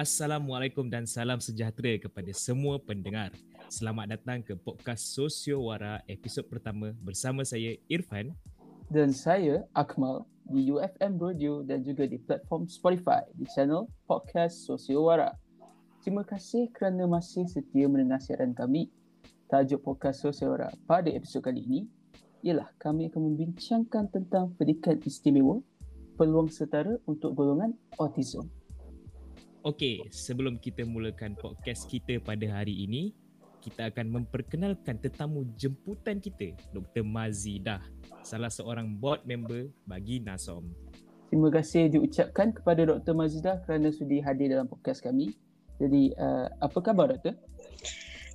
Assalamualaikum dan salam sejahtera kepada semua pendengar. Selamat datang ke podcast Sosio Wara episod pertama bersama saya Irfan dan saya Akmal di UFM Radio dan juga di platform Spotify di channel podcast Sosio Wara. Terima kasih kerana masih setia mendengar siaran kami. Tajuk podcast Sosio Wara pada episod kali ini ialah kami akan membincangkan tentang pendidikan istimewa peluang setara untuk golongan autism. Okey, sebelum kita mulakan podcast kita pada hari ini, kita akan memperkenalkan tetamu jemputan kita, Dr. Mazidah, salah seorang board member bagi NASOM. Terima kasih diucapkan kepada Dr. Mazidah kerana sudi hadir dalam podcast kami. Jadi, uh, apa khabar Dr.?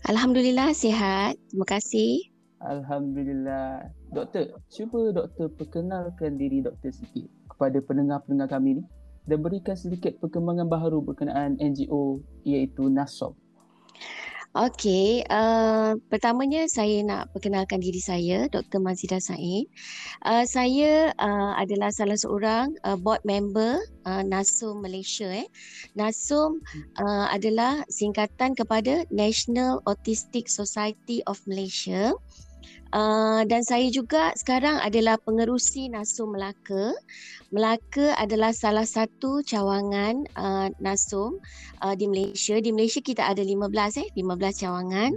Alhamdulillah sihat. Terima kasih. Alhamdulillah. Doktor, cuba doktor perkenalkan diri doktor sikit kepada pendengar-pendengar kami ni dan berikan sedikit perkembangan baharu berkenaan NGO iaitu NASOM. Okey, uh, pertamanya saya nak perkenalkan diri saya, Dr. Mazidah Said. Uh, saya uh, adalah salah seorang uh, board member uh, NASOM Malaysia. Eh. NASOM uh, adalah singkatan kepada National Autistic Society of Malaysia. Uh, dan saya juga sekarang adalah pengerusi NASOM Melaka. Melaka adalah salah satu cawangan uh, NASOM uh, di Malaysia. Di Malaysia kita ada 15 eh, 15 cawangan.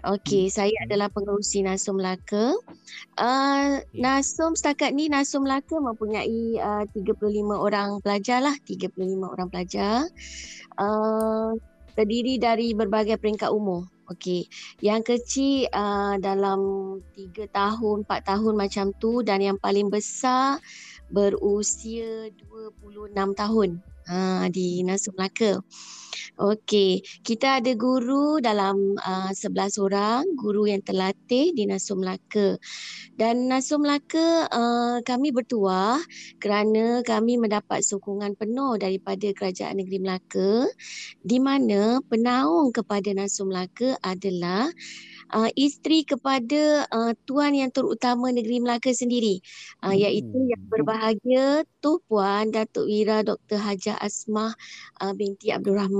Okey, hmm. saya adalah pengerusi NASOM Melaka. Uh, NASOM setakat ni NASOM Melaka mempunyai uh, 35 orang pelajar lah, 35 orang pelajar. Uh, terdiri dari berbagai peringkat umur. Okey, yang kecil uh, dalam 3 tahun, 4 tahun macam tu dan yang paling besar berusia 26 tahun uh, di Nasum Melaka. Okey, kita ada guru dalam uh, 11 orang, guru yang terlatih di Nasum Melaka. Dan Nasum Melaka uh, kami bertuah kerana kami mendapat sokongan penuh daripada Kerajaan Negeri Melaka di mana penaung kepada Nasum Melaka adalah uh, isteri kepada uh, tuan yang terutama negeri Melaka sendiri uh, iaitu hmm. yang berbahagia Tu Puan Datuk Wira Dr. Hajar Asmah uh, binti Abdul Rahman.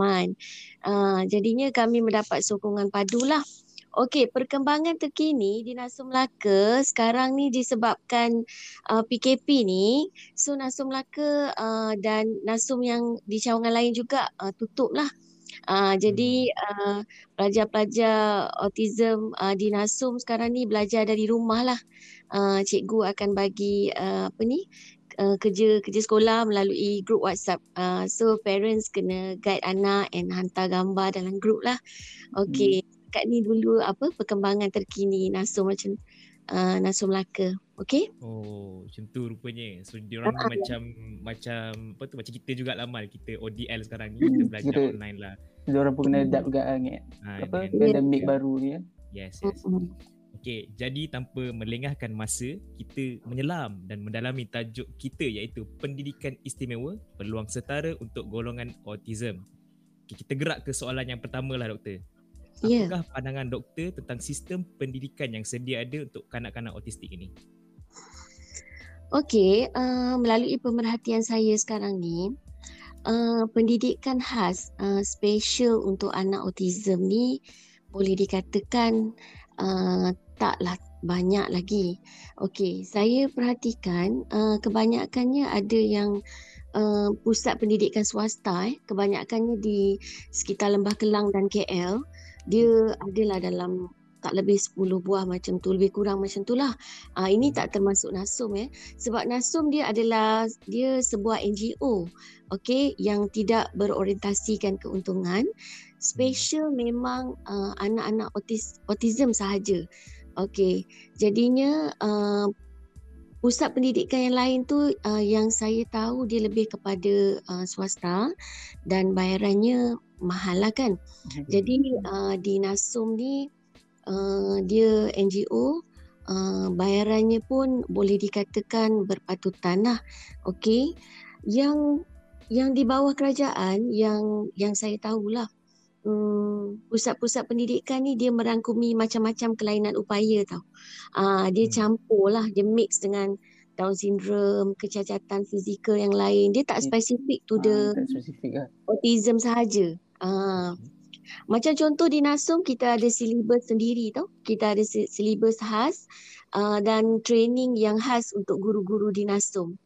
Uh, jadinya kami mendapat sokongan padulah Okey, perkembangan terkini di Nasum Melaka sekarang ni disebabkan uh, PKP ni, so Nasum Melaka uh, dan Nasum yang di cawangan lain juga uh, tutup lah. Uh, jadi uh, pelajar-pelajar autism uh, di Nasum sekarang ni belajar dari rumah lah. Uh, cikgu akan bagi uh, apa ni uh, kerja kerja sekolah melalui grup WhatsApp. Uh, so parents kena guide anak and hantar gambar dalam grup lah. Okay. Hmm kat ni dulu apa perkembangan terkini Nasum macam uh, Nasum Melaka. Okey? Oh, macam tu rupanya. So dia orang uh, macam macam apa tu macam kita juga lama kita ODL sekarang ni kita belajar kita, online lah. Dia orang pun kena adapt juga kan. Ha, apa pandemik baru ni kan. Yes, yes. Okey, jadi tanpa melengahkan masa, kita menyelam dan mendalami tajuk kita iaitu pendidikan istimewa, peluang setara untuk golongan autism. Okay, kita gerak ke soalan yang pertama lah doktor. Ya. Apakah yeah. pandangan doktor tentang sistem pendidikan yang sedia ada untuk kanak-kanak autistik ini? Okey, uh, melalui pemerhatian saya sekarang ni, uh, pendidikan khas uh, special untuk anak autism ni boleh dikatakan uh, taklah banyak lagi. Okey, saya perhatikan uh, kebanyakannya ada yang uh, pusat pendidikan swasta eh, kebanyakannya di sekitar Lembah Kelang dan KL dia adalah dalam tak lebih 10 buah macam tu lebih kurang macam tu lah. Uh, ini tak termasuk Nasum ya sebab Nasum dia adalah dia sebuah NGO okey yang tidak berorientasikan keuntungan special memang uh, anak-anak autis, autism sahaja okey jadinya uh, pusat pendidikan yang lain tu uh, yang saya tahu dia lebih kepada uh, swasta dan bayarannya mahal lah kan. Mm-hmm. Jadi uh, di Nasum ni uh, dia NGO uh, bayarannya pun boleh dikatakan berpatutan lah. Okay. Yang yang di bawah kerajaan yang yang saya tahulah Hmm, pusat-pusat pendidikan ni dia merangkumi macam-macam kelainan upaya tau. Uh, dia hmm. campur lah, dia mix dengan Down syndrome, kecacatan fizikal yang lain. Dia tak spesifik to Ah, the spesifik lah. autism sahaja. Ah. Macam contoh di Nasum kita ada silibus sendiri tau. Kita ada si- silibus khas uh, dan training yang khas untuk guru-guru di Nasum.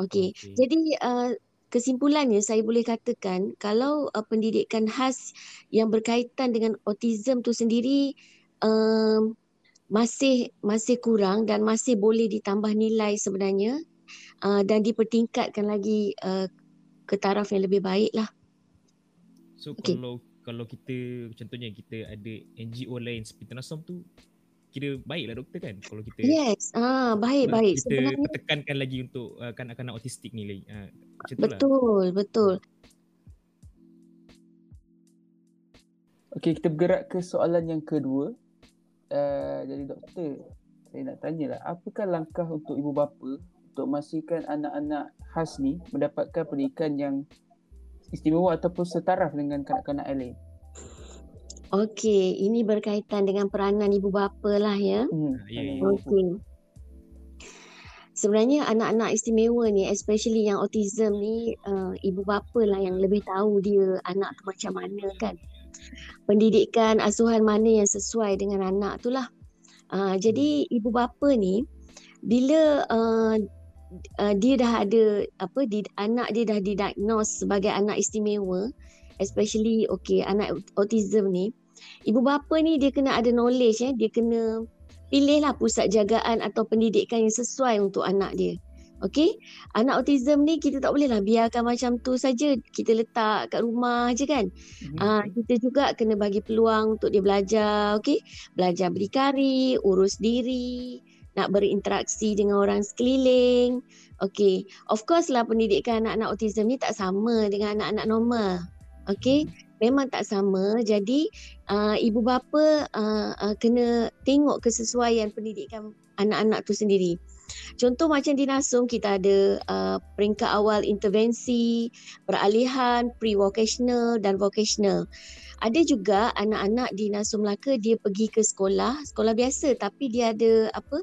Okey. Okey. Jadi uh, kesimpulannya saya boleh katakan kalau uh, pendidikan khas yang berkaitan dengan autism tu sendiri um, masih masih kurang dan masih boleh ditambah nilai sebenarnya uh, dan dipertingkatkan lagi uh, ke taraf yang lebih baik lah. So Okey. kalau kalau kita contohnya kita ada NGO lain seperti Nasom tu kira baiklah doktor kan kalau kita Yes, ah baik baik. kita Sebenarnya tekankan lagi untuk uh, kanak-kanak autistik ni lagi. Uh, lah. betul betul. Okey, kita bergerak ke soalan yang kedua. Uh, jadi doktor, saya nak tanyalah, apakah langkah untuk ibu bapa untuk memastikan anak-anak khas ni mendapatkan pendidikan yang istimewa ataupun setaraf dengan kanak-kanak lain? Okey, ini berkaitan dengan peranan ibu bapa lah ya. Hmm. ya, ya. Okey. Sebenarnya anak-anak istimewa ni especially yang autism ni uh, ibu bapa lah yang lebih tahu dia anak tu macam mana kan. Pendidikan asuhan mana yang sesuai dengan anak tu lah. Uh, jadi ibu bapa ni bila uh, uh, dia dah ada apa di, anak dia dah didiagnose sebagai anak istimewa especially okay anak autism ni ibu bapa ni dia kena ada knowledge eh dia kena pilihlah pusat jagaan atau pendidikan yang sesuai untuk anak dia. Okey? Anak autism ni kita tak bolehlah biarkan macam tu saja kita letak kat rumah je kan. Mhm. Ah kita juga kena bagi peluang untuk dia belajar, okey? Belajar berdikari, urus diri, nak berinteraksi dengan orang sekeliling. Okey. Of course lah pendidikan anak-anak autism ni tak sama dengan anak-anak normal. Okey? Memang tak sama. Jadi uh, ibu bapa uh, uh, kena tengok kesesuaian pendidikan anak-anak tu sendiri. Contoh macam di Nasum kita ada uh, peringkat awal intervensi, peralihan, pre-vocational dan vocational. Ada juga anak-anak di Nasum Melaka dia pergi ke sekolah, sekolah biasa tapi dia ada apa?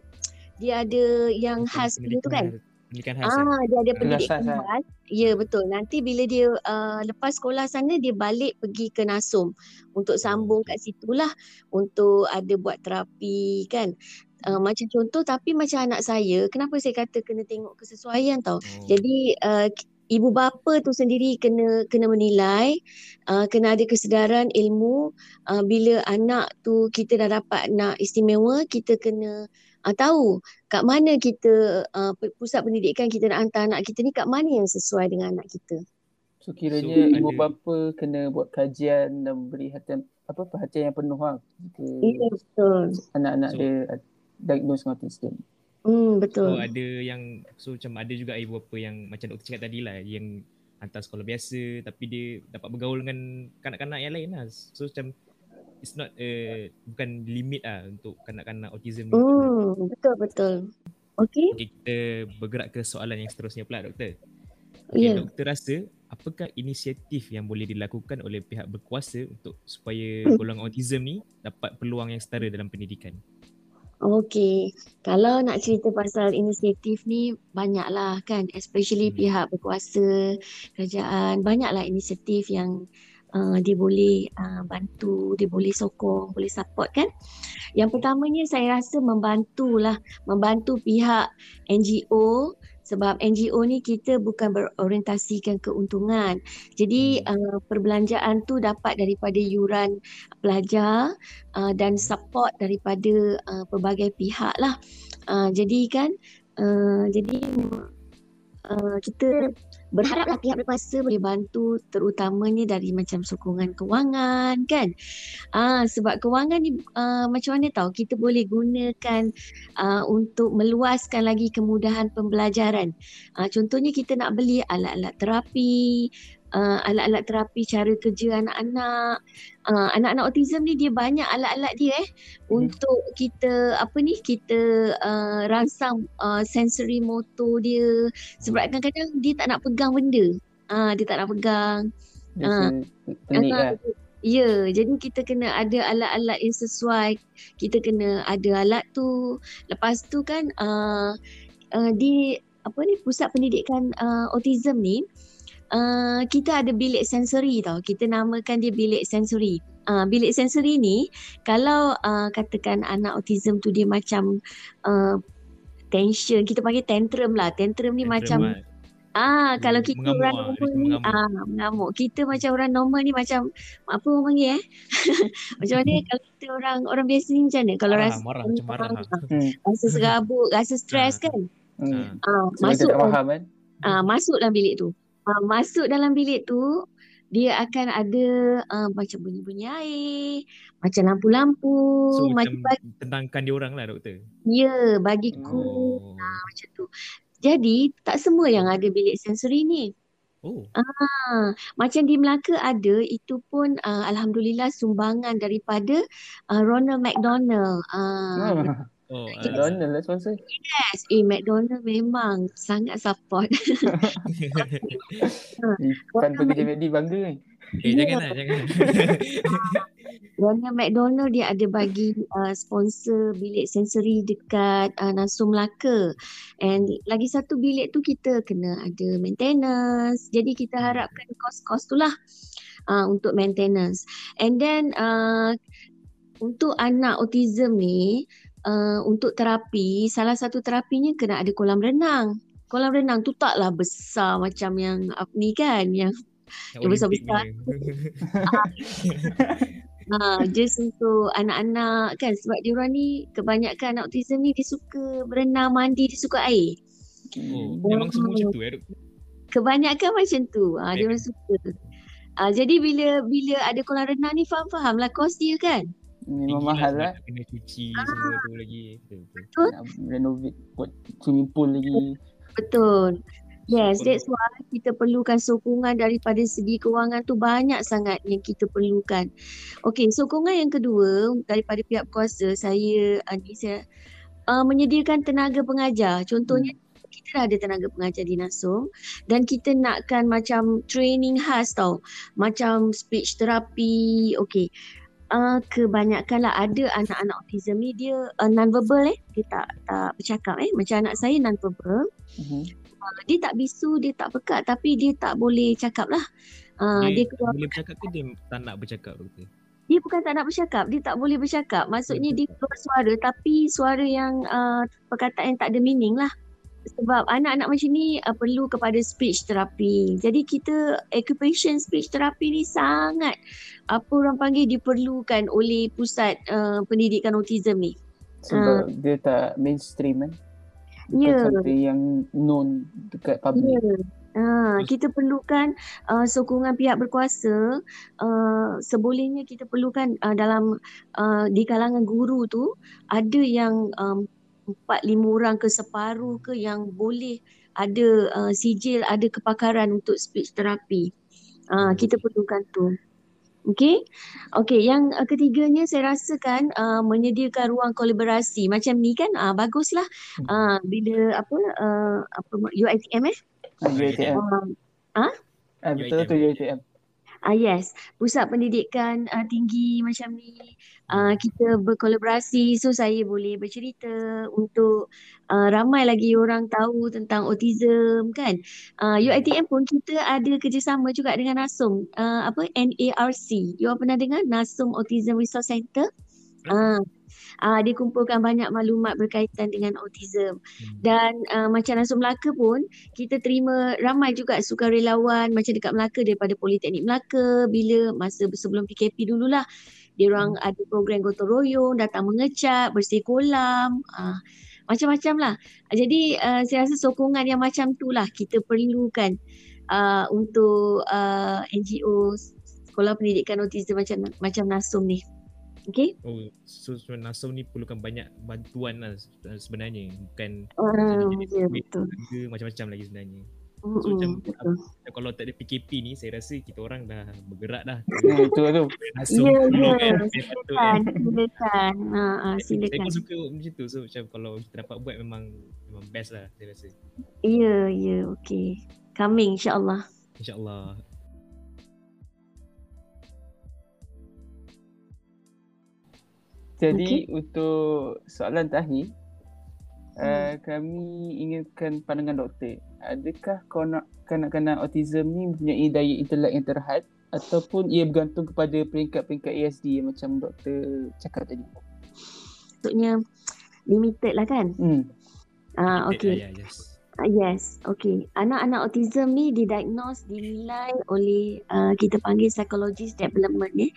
Dia ada yang khas dia tu kan? Pendidikan khas. eh? Ah, dia ada pendidikan khas, khas. Ya, betul. Nanti bila dia uh, lepas sekolah sana dia balik pergi ke Nasum untuk sambung kat situlah untuk ada buat terapi kan. Uh, macam contoh tapi macam anak saya, kenapa saya kata kena tengok kesesuaian tau. Oh. Jadi uh, ibu bapa tu sendiri kena kena menilai, uh, kena ada kesedaran ilmu uh, bila anak tu kita dah dapat anak istimewa, kita kena uh, tahu kat mana kita uh, pusat pendidikan kita nak hantar anak kita ni kat mana yang sesuai dengan anak kita. So kiranya So, ibu ada- bapa kena buat kajian dan beri perhatian apa perhatian yang penuh lah ke betul. anak-anak So- dia uh, diagnose dengan autism. Hmm So betul. ada yang so macam ada juga ibu bapa yang macam doktor cakap tadi lah yang hantar sekolah biasa tapi dia dapat bergaul dengan kanak-kanak yang lain lah. So macam it's not uh, bukan limit lah untuk kanak-kanak autism ni. Hmm betul betul. Okey. Okay, kita bergerak ke soalan yang seterusnya pula doktor. Ya. Okay, doktor rasa apakah inisiatif yang boleh dilakukan oleh pihak berkuasa untuk supaya Hmm. golongan autism ni dapat peluang yang setara dalam pendidikan? Okey, kalau nak cerita pasal inisiatif ni banyaklah kan, especially Hmm. pihak berkuasa, kerajaan, banyaklah inisiatif yang uh, dia boleh uh, bantu, dia boleh sokong, boleh support kan. Yang pertamanya saya rasa membantulah, membantu pihak NGO sebab NGO ni kita bukan berorientasikan keuntungan. Jadi uh, perbelanjaan tu dapat daripada yuran pelajar uh, dan support daripada uh, pelbagai pihak lah. Uh, jadi kan, uh, jadi uh, kita berharaplah pihak berkuasa boleh bantu terutamanya dari macam sokongan kewangan kan. Ah sebab kewangan ni uh, macam mana tahu kita boleh gunakan uh, untuk meluaskan lagi kemudahan pembelajaran. Uh, contohnya kita nak beli alat-alat terapi, uh, alat-alat terapi cara kerja anak-anak. Uh, anak-anak autism ni dia banyak alat-alat dia eh Hmm. untuk kita apa ni kita uh, rangsang uh, sensory motor dia sebab kadang-kadang dia tak nak pegang benda. Ah uh, dia tak nak pegang. Dia Ah. pelik Ah, lah. Ya, jadi kita kena ada alat-alat yang sesuai. Kita kena ada alat tu. Lepas tu kan uh, uh, di apa ni pusat pendidikan uh, autism ni uh, kita ada bilik sensori tau. Kita namakan dia bilik sensori. Uh, bilik sensori ni kalau uh, katakan anak autism tu dia macam uh, tension kita panggil tantrum lah. Tantrum ni Tantrum macam lah. Ah, kalau kita mengamuk orang lah, normal ni, mengamuk. ah mengamuk. Kita macam orang normal ni macam apa orang panggil eh? macam mana kalau kita orang orang biasa ni macam mana? Kalau Marah, rasa marah, macam marah. ah, Hmm. rasa serabut, rasa stres Ah. kan? Hmm. Ah, Sebab masuk kita tak faham kan? ah masuk dalam bilik tu. Ah, masuk dalam bilik tu dia akan ada uh, macam bunyi-bunyi air, macam lampu-lampu, So macam macam bagi, tenangkan dia orang lah doktor. ya, bagi cool Oh. macam tu. Jadi tak semua yang ada bilik sensori ni. Oh. Ah, macam di Melaka ada itu pun uh, alhamdulillah sumbangan daripada uh, Ronald McDonald. Uh, Ah, Oh. McDonald lah sponsor. yes, eh McDonald memang sangat support. Ikan pekerja McD bangga ni. eh jangan lah, jangan. Ronald McDonald dia ada bagi uh, sponsor bilik sensori dekat uh, Nasum Melaka. And lagi satu bilik tu kita kena ada maintenance. Jadi kita harapkan kos-kos tu lah uh, untuk maintenance. And then uh, untuk anak autism ni uh, untuk terapi, salah satu terapinya kena ada kolam renang. Kolam renang tu taklah besar macam yang ni kan yang Yang Yang besar-besar. Ha, just untuk anak-anak kan sebab dia orang ni kebanyakan anak autism ni dia suka berenang, mandi, dia suka air. Oh, memang semua macam tu eh. Kebanyakan macam tu. Ha, dia orang suka. Ha, jadi bila bila ada kolam renang ni faham-faham lah kos dia kan. Memang mahal lah. nak Kena cuci semua tu lagi. Betul? Nak renovate buat swimming pool lagi. Betul. Yes, that's why kita perlukan sokongan daripada segi kewangan tu banyak sangat yang kita perlukan. Okey, sokongan yang kedua daripada pihak kuasa saya ni saya uh, menyediakan tenaga pengajar. Contohnya kita dah ada tenaga pengajar di Nasum dan kita nakkan macam training khas tau. Macam speech therapy. Okey. Uh, kebanyakan lah ada anak-anak autism ni dia uh, non-verbal eh. Dia tak tak bercakap eh. Macam anak saya non-verbal. Mhm. Uh, dia tak bisu, dia tak pekat tapi dia tak boleh cakap lah. Uh, dia, Dia keluar, boleh bercakap ke dia tak nak bercakap doktor? dia bukan tak nak bercakap, dia tak boleh bercakap. Maksudnya dia keluar suara tapi suara yang uh, perkataan yang tak ada meaning lah. Sebab anak-anak macam ni uh, perlu kepada speech therapy. Jadi kita occupation speech therapy ni sangat apa orang panggil diperlukan oleh pusat uh, pendidikan autism ni. Sebab dia tak mainstream kan. Bukan Ya. something yang known dekat public. Ya. Ha, kita perlukan uh, sokongan pihak berkuasa. Uh, sebolehnya kita perlukan uh, dalam uh, di kalangan guru tu ada yang um, empat lima orang ke separuh ke yang boleh ada uh, sijil, ada kepakaran untuk speech therapy. Uh, kita perlukan tu. Okey. Okey, yang uh, ketiganya saya rasakan uh, menyediakan ruang kolaborasi. Macam ni kan uh, baguslah. Uh, bila apa uh, apa UiTM eh Ah, UiTM. Uh, Ah, betul tu UiTM. Ah yes, pusat pendidikan uh, tinggi macam ni uh, kita berkolaborasi so saya boleh bercerita untuk uh, ramai lagi orang tahu tentang autism kan. Uh, UiTM pun kita ada kerjasama juga dengan NASUM uh, apa NARC. You all pernah dengar NASUM Autism Resource Center? Ah, uh, dia kumpulkan banyak maklumat berkaitan dengan autism. Dan uh, macam Nasum Melaka pun kita terima ramai juga sukarelawan macam dekat Melaka daripada Politeknik Melaka. Bila masa sebelum PKP dululah dia orang ada program gotong royong datang mengecat bersih kolam uh, macam-macam lah. Jadi uh, saya rasa sokongan yang macam tu lah kita perlukan uh, untuk uh, NGO sekolah pendidikan autism macam macam Nasum ni Okay? Oh, so sebenarnya Nasum ni perlukan banyak bantuan lah se- sebenarnya. Bukan Uh, jadi ya betul. macam-macam lagi sebenarnya. Mm-mm, macam betul. Kalau tak ada PKP ni, saya rasa kita orang dah bergerak dah. Hmm, tu tu. Ya, ya. kan. Saya Silakan, kan. silakan. Ha, ha, Saya silakan. pun suka macam tu. So macam kalau kita dapat buat memang memang best lah saya rasa. Ya, ya, okey. Coming insya-Allah. InsyaAllah. Jadi untuk soalan terakhir, Uh, kami inginkan pandangan doktor. Adakah nak kanak-kanak autism ni mempunyai daya intelek yang terhad ataupun ia bergantung kepada peringkat-peringkat ASD yang macam doktor cakap tadi? Maksudnya limited lah kan? Hmm. Ah, okay. Yeah, yes. Uh, yes, okay. Anak-anak autism ni didiagnose, dinilai oleh uh, kita panggil psychologist development ni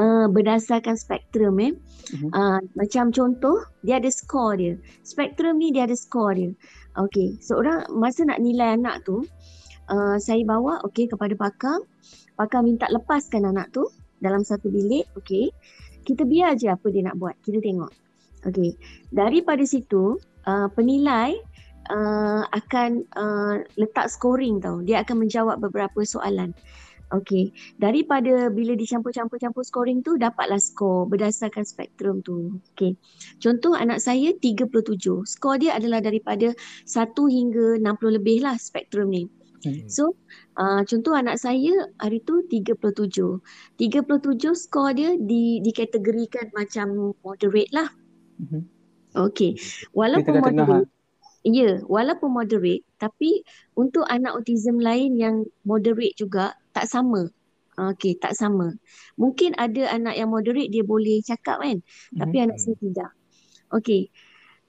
uh, berdasarkan spektrum eh. Uh-huh. Uh, macam contoh, dia ada skor dia. Spektrum ni dia ada skor dia. Okay, seorang so masa nak nilai anak tu, uh, saya bawa okay kepada pakar. Pakar minta lepaskan anak tu dalam satu bilik, okay. Kita biar je apa dia nak buat, kita tengok. Okay, daripada situ, uh, penilai uh, akan uh, letak scoring tau. Dia akan menjawab beberapa soalan. Okey, daripada bila dicampur-campur-campur scoring tu dapatlah skor berdasarkan spektrum tu. Okey. Contoh anak saya 37. Skor dia adalah daripada 1 hingga 60 lebih lah spektrum ni. Hmm. So, uh, contoh anak saya hari tu 37. 37 skor dia di dikategorikan macam moderate lah. Mm-hmm. Okey. Walaupun moderate, Ya, walaupun moderate tapi untuk anak autism lain yang moderate juga tak sama. Okey, tak sama. Mungkin ada anak yang moderate dia boleh cakap kan, mm-hmm. tapi anak saya tidak. Okey.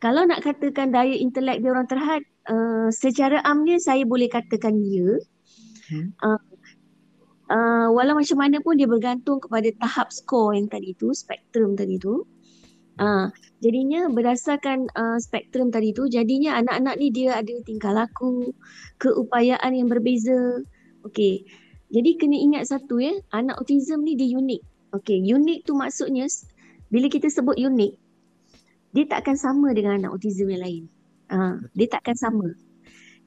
Kalau nak katakan daya intelek dia orang terhad, uh, secara amnya saya boleh katakan ya. Mm-hmm. Uh, uh, walau macam mana pun dia bergantung kepada tahap skor yang tadi tu, spektrum tadi tu. Uh, jadinya berdasarkan uh, spektrum tadi tu jadinya anak-anak ni dia ada tingkah laku, keupayaan yang berbeza. Okey. Jadi kena ingat satu ya, anak autism ni dia unik. Okey, unik tu maksudnya bila kita sebut unik dia tak akan sama dengan anak autism yang lain. Uh, dia tak akan sama.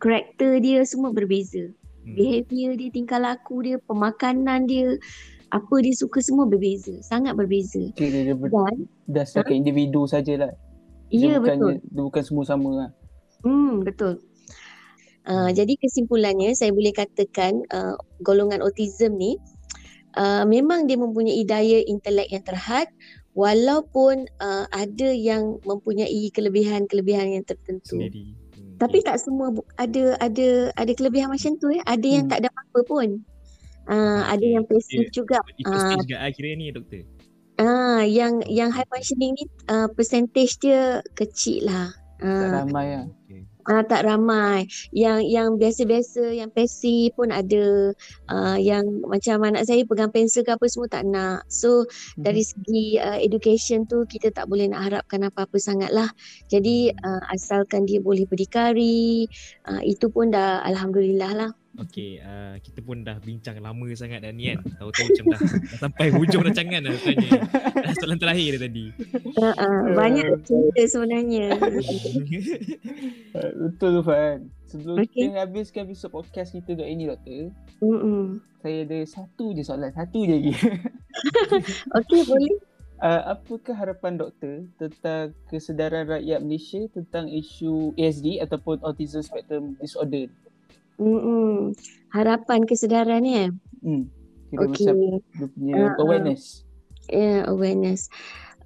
Karakter dia semua berbeza. Hmm. Behavior dia, tingkah laku dia, pemakanan dia, apa dia suka semua berbeza sangat berbeza. Okay, dia, dia ber- dan dasarkan ha? individu sajalah. Iya betul. dia bukan semua sama lah. Hmm betul. Uh, jadi kesimpulannya saya boleh katakan uh, golongan autism ni uh, memang dia mempunyai daya intelek yang terhad walaupun uh, ada yang mempunyai kelebihan-kelebihan yang tertentu. Sendiri. Hmm, tapi tak semua ada ada ada kelebihan macam tu ya ada yang hmm. tak ada apa-apa pun Uh, ada yang pasif juga. Itu uh, juga akhirnya ni doktor. Ah, uh, yang yang high functioning ni uh, percentage dia kecil lah. Uh, tak ramai lah. Ah, uh, tak ramai. Yang yang biasa-biasa, yang pasif pun ada. Uh, yang macam anak saya pegang pensel ke apa semua tak nak. So hmm. dari segi uh, education tu kita tak boleh nak harapkan apa-apa sangat lah. Jadi uh, asalkan dia boleh berdikari, uh, itu pun dah Alhamdulillah lah. Okay, uh, kita pun dah bincang lama sangat dah ni kan. Tahu-tahu macam dah, dah sampai hujung rancangan dah sebenarnya. Soalan terakhir dia tadi. Uh, uh, banyak cerita sebenarnya. Betul tu Fan. Sebelum okay. kita habiskan episode podcast kita untuk ini doktor. Mm-mm. Saya ada satu je soalan. Satu je lagi. okay, boleh. Uh, apakah harapan doktor tentang kesedaran rakyat Malaysia tentang isu ASD ataupun Autism Spectrum Disorder? Hmm, harapan kesedaran ni eh. Hmm. Kira okay. macam dia punya uh, awareness. Ya, yeah, awareness.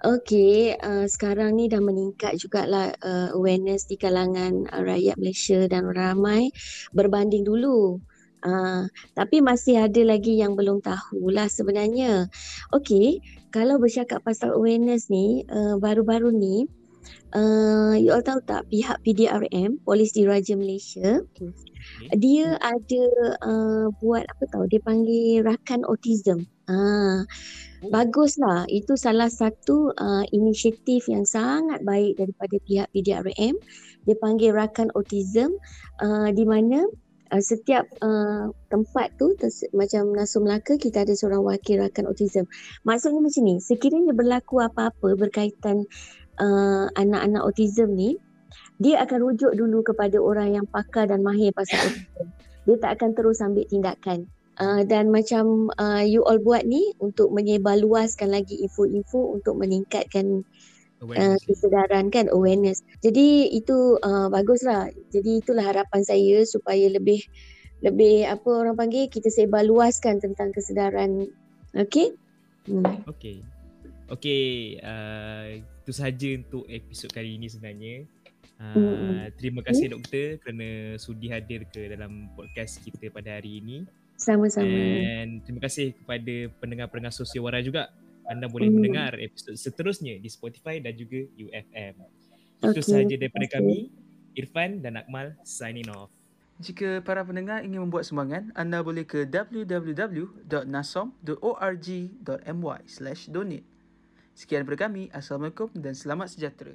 Okay, uh, sekarang ni dah meningkat jugalah uh, awareness di kalangan uh, rakyat Malaysia dan ramai berbanding dulu. Uh, tapi masih ada lagi yang belum tahu lah sebenarnya. Okay, kalau bercakap pasal awareness ni, uh, baru-baru ni, uh, you all tahu tak pihak PDRM, Polis Diraja Malaysia, okay dia ada uh, buat apa tahu dia panggil rakan autism. Ah. Oh. Baguslah itu salah satu uh, inisiatif yang sangat baik daripada pihak PDRM. Dia panggil rakan autism uh, di mana uh, setiap uh, tempat tu terse- macam Nasu Melaka kita ada seorang wakil rakan autism. Maksudnya macam ni, sekiranya berlaku apa-apa berkaitan uh, anak-anak autism ni, dia akan rujuk dulu kepada orang yang pakar dan mahir pasal autism. Dia tak akan terus ambil tindakan. Uh, dan macam uh, you all buat ni untuk menyebarluaskan lagi info-info untuk meningkatkan uh, kesedaran kan awareness. Jadi itu uh, baguslah. Jadi itulah harapan saya supaya lebih lebih apa orang panggil kita sebarluaskan tentang kesedaran. Okey? Hmm. Okey. Okey, uh, itu sahaja untuk episod kali ini sebenarnya Uh, terima kasih doktor kerana sudi hadir ke dalam podcast kita pada hari ini. Sama-sama. And terima kasih kepada pendengar-pendengar Sosiowara juga. Anda boleh Hmm. mendengar episod seterusnya di Spotify dan juga UFM. Itu Okey, sahaja daripada kasih. kami. Irfan dan Akmal signing off. Jika para pendengar ingin membuat sumbangan, anda boleh ke www.nasom.org.my/donate. Sekian daripada kami. Assalamualaikum dan selamat sejahtera.